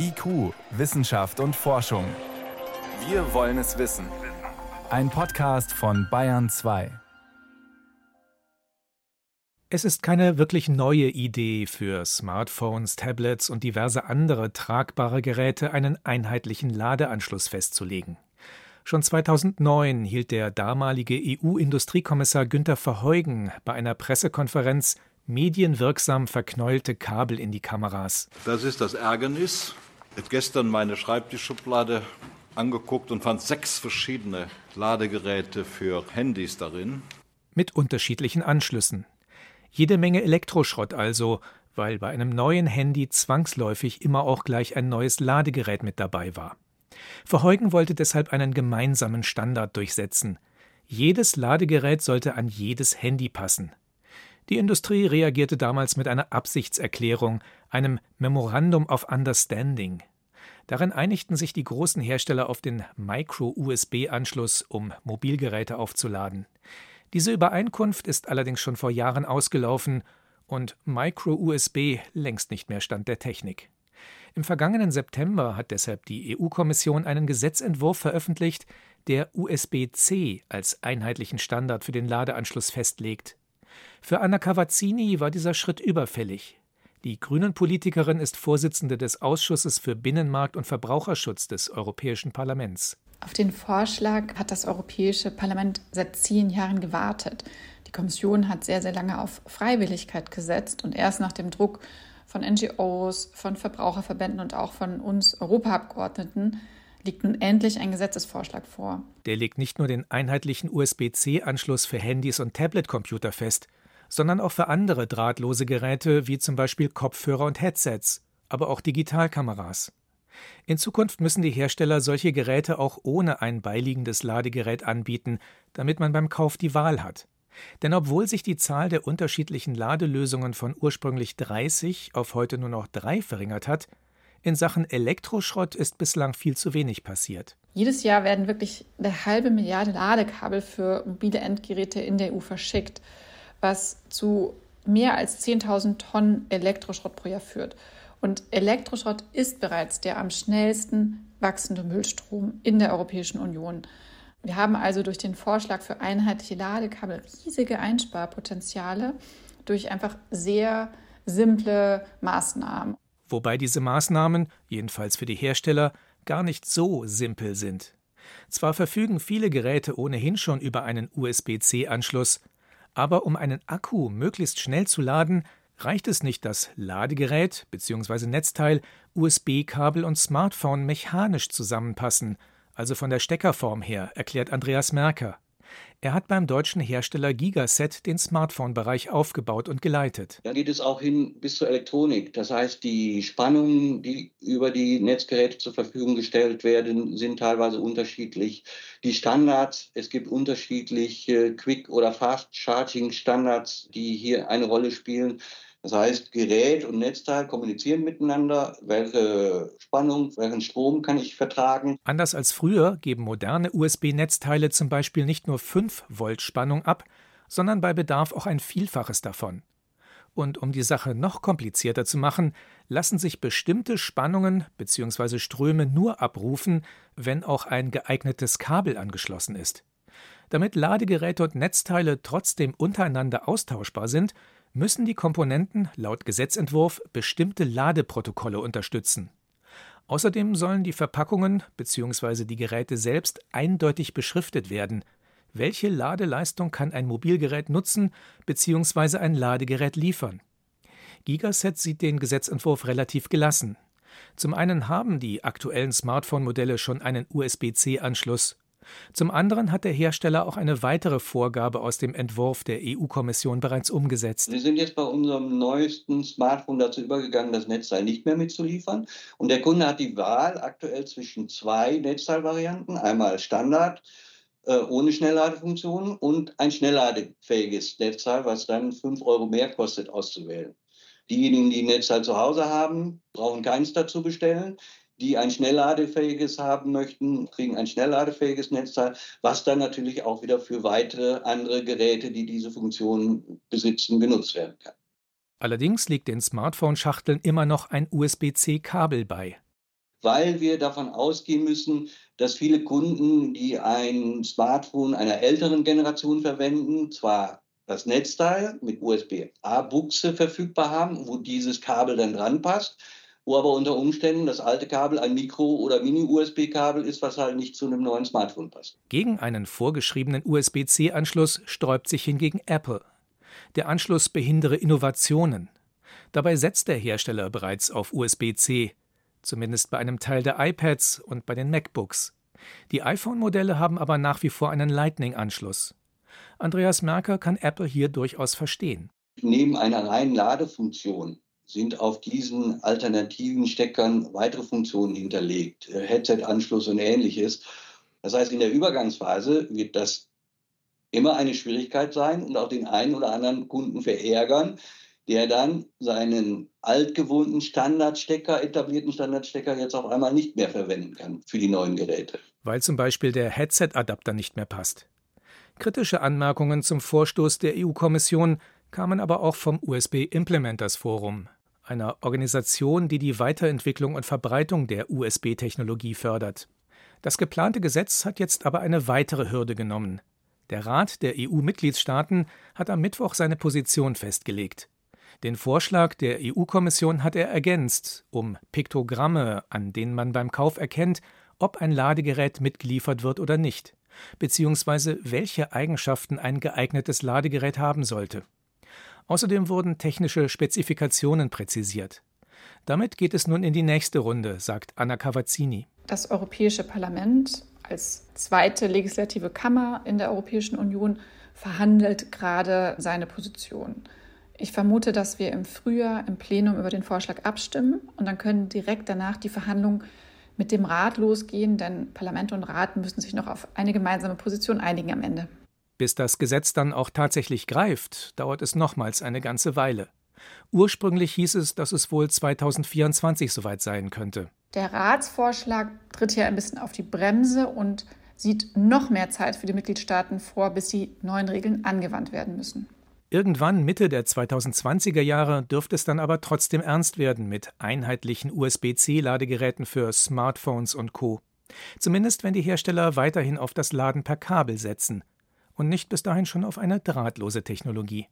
IQ, Wissenschaft und Forschung. Wir wollen es wissen. Ein Podcast von Bayern 2. Es ist keine wirklich neue Idee für Smartphones, Tablets und diverse andere tragbare Geräte einen einheitlichen Ladeanschluss festzulegen. Schon 2009 hielt der damalige EU-Industriekommissar Günther Verheugen bei einer Pressekonferenz medienwirksam verknäulte Kabel in die Kameras. Das ist das Ärgernis. Habe gestern meine Schreibtischschublade angeguckt und fand sechs verschiedene Ladegeräte für Handys darin. Mit unterschiedlichen Anschlüssen. Jede Menge Elektroschrott also, weil bei einem neuen Handy zwangsläufig immer auch gleich ein neues Ladegerät mit dabei war. Verheugen wollte deshalb einen gemeinsamen Standard durchsetzen. Jedes Ladegerät sollte an jedes Handy passen. Die Industrie reagierte damals mit einer Absichtserklärung, einem Memorandum of Understanding. Darin einigten sich die großen Hersteller auf den Micro-USB-Anschluss, um Mobilgeräte aufzuladen. Diese Übereinkunft ist allerdings schon vor Jahren ausgelaufen und Micro-USB längst nicht mehr Stand der Technik. Im vergangenen September hat deshalb die EU-Kommission einen Gesetzentwurf veröffentlicht, der USB-C als einheitlichen Standard für den Ladeanschluss festlegt. Für Anna Cavazzini war dieser Schritt überfällig. Die Grünen-Politikerin ist Vorsitzende des Ausschusses für Binnenmarkt und Verbraucherschutz des Europäischen Parlaments. Auf den Vorschlag hat das Europäische Parlament seit zehn Jahren gewartet. Die Kommission hat sehr, sehr lange auf Freiwilligkeit gesetzt und erst nach dem Druck von NGOs, von Verbraucherverbänden und auch von uns Europaabgeordneten liegt nun endlich ein Gesetzesvorschlag vor. Der legt nicht nur den einheitlichen USB-C-Anschluss für Handys und Tablet-Computer fest, sondern auch für andere drahtlose Geräte wie zum Beispiel Kopfhörer und Headsets, aber auch Digitalkameras. In Zukunft müssen die Hersteller solche Geräte auch ohne ein beiliegendes Ladegerät anbieten, damit man beim Kauf die Wahl hat. Denn obwohl sich die Zahl der unterschiedlichen Ladelösungen von ursprünglich 30 auf heute nur noch drei verringert hat, in Sachen Elektroschrott ist bislang viel zu wenig passiert. Jedes Jahr werden wirklich eine halbe Milliarde Ladekabel für mobile Endgeräte in der EU verschickt, was zu mehr als 10.000 Tonnen Elektroschrott pro Jahr führt. Und Elektroschrott ist bereits der am schnellsten wachsende Müllstrom in der Europäischen Union. Wir haben also durch den Vorschlag für einheitliche Ladekabel riesige Einsparpotenziale durch einfach sehr simple Maßnahmen. Wobei diese Maßnahmen, jedenfalls für die Hersteller, gar nicht so simpel sind. Zwar verfügen viele Geräte ohnehin schon über einen USB-C-Anschluss, aber um einen Akku möglichst schnell zu laden, reicht es nicht, das Ladegerät bzw. Netzteil, USB-Kabel und Smartphone mechanisch zusammenpassen, also von der Steckerform her, erklärt Andreas Merker. Er hat beim deutschen Hersteller Gigaset den Smartphone-Bereich aufgebaut und geleitet. Da geht es auch hin bis zur Elektronik. Das heißt, die Spannungen, die über die Netzgeräte zur Verfügung gestellt werden, sind teilweise unterschiedlich. Die Standards, es gibt unterschiedliche Quick- oder Fast-Charging-Standards, die hier eine Rolle spielen. Das heißt, Gerät und Netzteil kommunizieren miteinander. Welche Spannung, welchen Strom kann ich vertragen? Anders als früher geben moderne USB-Netzteile zum Beispiel nicht nur 5 Volt Spannung ab, sondern bei Bedarf auch ein Vielfaches davon. Und um die Sache noch komplizierter zu machen, lassen sich bestimmte Spannungen bzw. Ströme nur abrufen, wenn auch ein geeignetes Kabel angeschlossen ist. Damit Ladegeräte und Netzteile trotzdem untereinander austauschbar sind, müssen die Komponenten laut Gesetzentwurf bestimmte Ladeprotokolle unterstützen. Außerdem sollen die Verpackungen bzw. die Geräte selbst eindeutig beschriftet werden. Welche Ladeleistung kann ein Mobilgerät nutzen bzw. ein Ladegerät liefern? Gigaset sieht den Gesetzentwurf relativ gelassen. Zum einen haben die aktuellen Smartphone-Modelle schon einen USB-C-Anschluss zum anderen hat der Hersteller auch eine weitere Vorgabe aus dem Entwurf der EU-Kommission bereits umgesetzt. Wir sind jetzt bei unserem neuesten Smartphone dazu übergegangen, das Netzteil nicht mehr mitzuliefern. Und der Kunde hat die Wahl aktuell zwischen zwei Netzteilvarianten. Einmal Standard äh, ohne Schnellladefunktion und ein schnellladefähiges Netzteil, was dann 5 Euro mehr kostet, auszuwählen. Diejenigen, die ein Netzteil zu Hause haben, brauchen keins dazu bestellen die ein schnellladefähiges haben möchten, kriegen ein schnellladefähiges Netzteil, was dann natürlich auch wieder für weitere andere Geräte, die diese Funktion besitzen, genutzt werden kann. Allerdings liegt den Smartphone-Schachteln immer noch ein USB-C-Kabel bei. weil wir davon ausgehen müssen, dass viele Kunden, die ein Smartphone einer älteren Generation verwenden, zwar das Netzteil mit USB-A-Buchse verfügbar haben, wo dieses Kabel dann dran passt, wo aber unter Umständen das alte Kabel ein Mikro- oder Mini-USB-Kabel ist, was halt nicht zu einem neuen Smartphone passt. Gegen einen vorgeschriebenen USB-C-Anschluss sträubt sich hingegen Apple. Der Anschluss behindere Innovationen. Dabei setzt der Hersteller bereits auf USB-C, zumindest bei einem Teil der iPads und bei den MacBooks. Die iPhone-Modelle haben aber nach wie vor einen Lightning-Anschluss. Andreas Merker kann Apple hier durchaus verstehen. Neben einer reinen Ladefunktion sind auf diesen alternativen Steckern weitere Funktionen hinterlegt, äh, Headset-Anschluss und ähnliches. Das heißt, in der Übergangsphase wird das immer eine Schwierigkeit sein und auch den einen oder anderen Kunden verärgern, der dann seinen altgewohnten Standardstecker, etablierten Standardstecker jetzt auf einmal nicht mehr verwenden kann für die neuen Geräte. Weil zum Beispiel der Headset-Adapter nicht mehr passt. Kritische Anmerkungen zum Vorstoß der EU-Kommission kamen aber auch vom USB Implementers Forum, einer Organisation, die die Weiterentwicklung und Verbreitung der USB-Technologie fördert. Das geplante Gesetz hat jetzt aber eine weitere Hürde genommen. Der Rat der EU-Mitgliedstaaten hat am Mittwoch seine Position festgelegt. Den Vorschlag der EU-Kommission hat er ergänzt, um Piktogramme, an denen man beim Kauf erkennt, ob ein Ladegerät mitgeliefert wird oder nicht, beziehungsweise welche Eigenschaften ein geeignetes Ladegerät haben sollte. Außerdem wurden technische Spezifikationen präzisiert. Damit geht es nun in die nächste Runde, sagt Anna Cavazzini. Das Europäische Parlament als zweite legislative Kammer in der Europäischen Union verhandelt gerade seine Position. Ich vermute, dass wir im Frühjahr im Plenum über den Vorschlag abstimmen und dann können direkt danach die Verhandlungen mit dem Rat losgehen, denn Parlament und Rat müssen sich noch auf eine gemeinsame Position einigen am Ende. Bis das Gesetz dann auch tatsächlich greift, dauert es nochmals eine ganze Weile. Ursprünglich hieß es, dass es wohl 2024 soweit sein könnte. Der Ratsvorschlag tritt hier ein bisschen auf die Bremse und sieht noch mehr Zeit für die Mitgliedstaaten vor, bis die neuen Regeln angewandt werden müssen. Irgendwann Mitte der 2020er Jahre dürfte es dann aber trotzdem ernst werden mit einheitlichen USB-C-Ladegeräten für Smartphones und Co. Zumindest wenn die Hersteller weiterhin auf das Laden per Kabel setzen und nicht bis dahin schon auf eine drahtlose Technologie.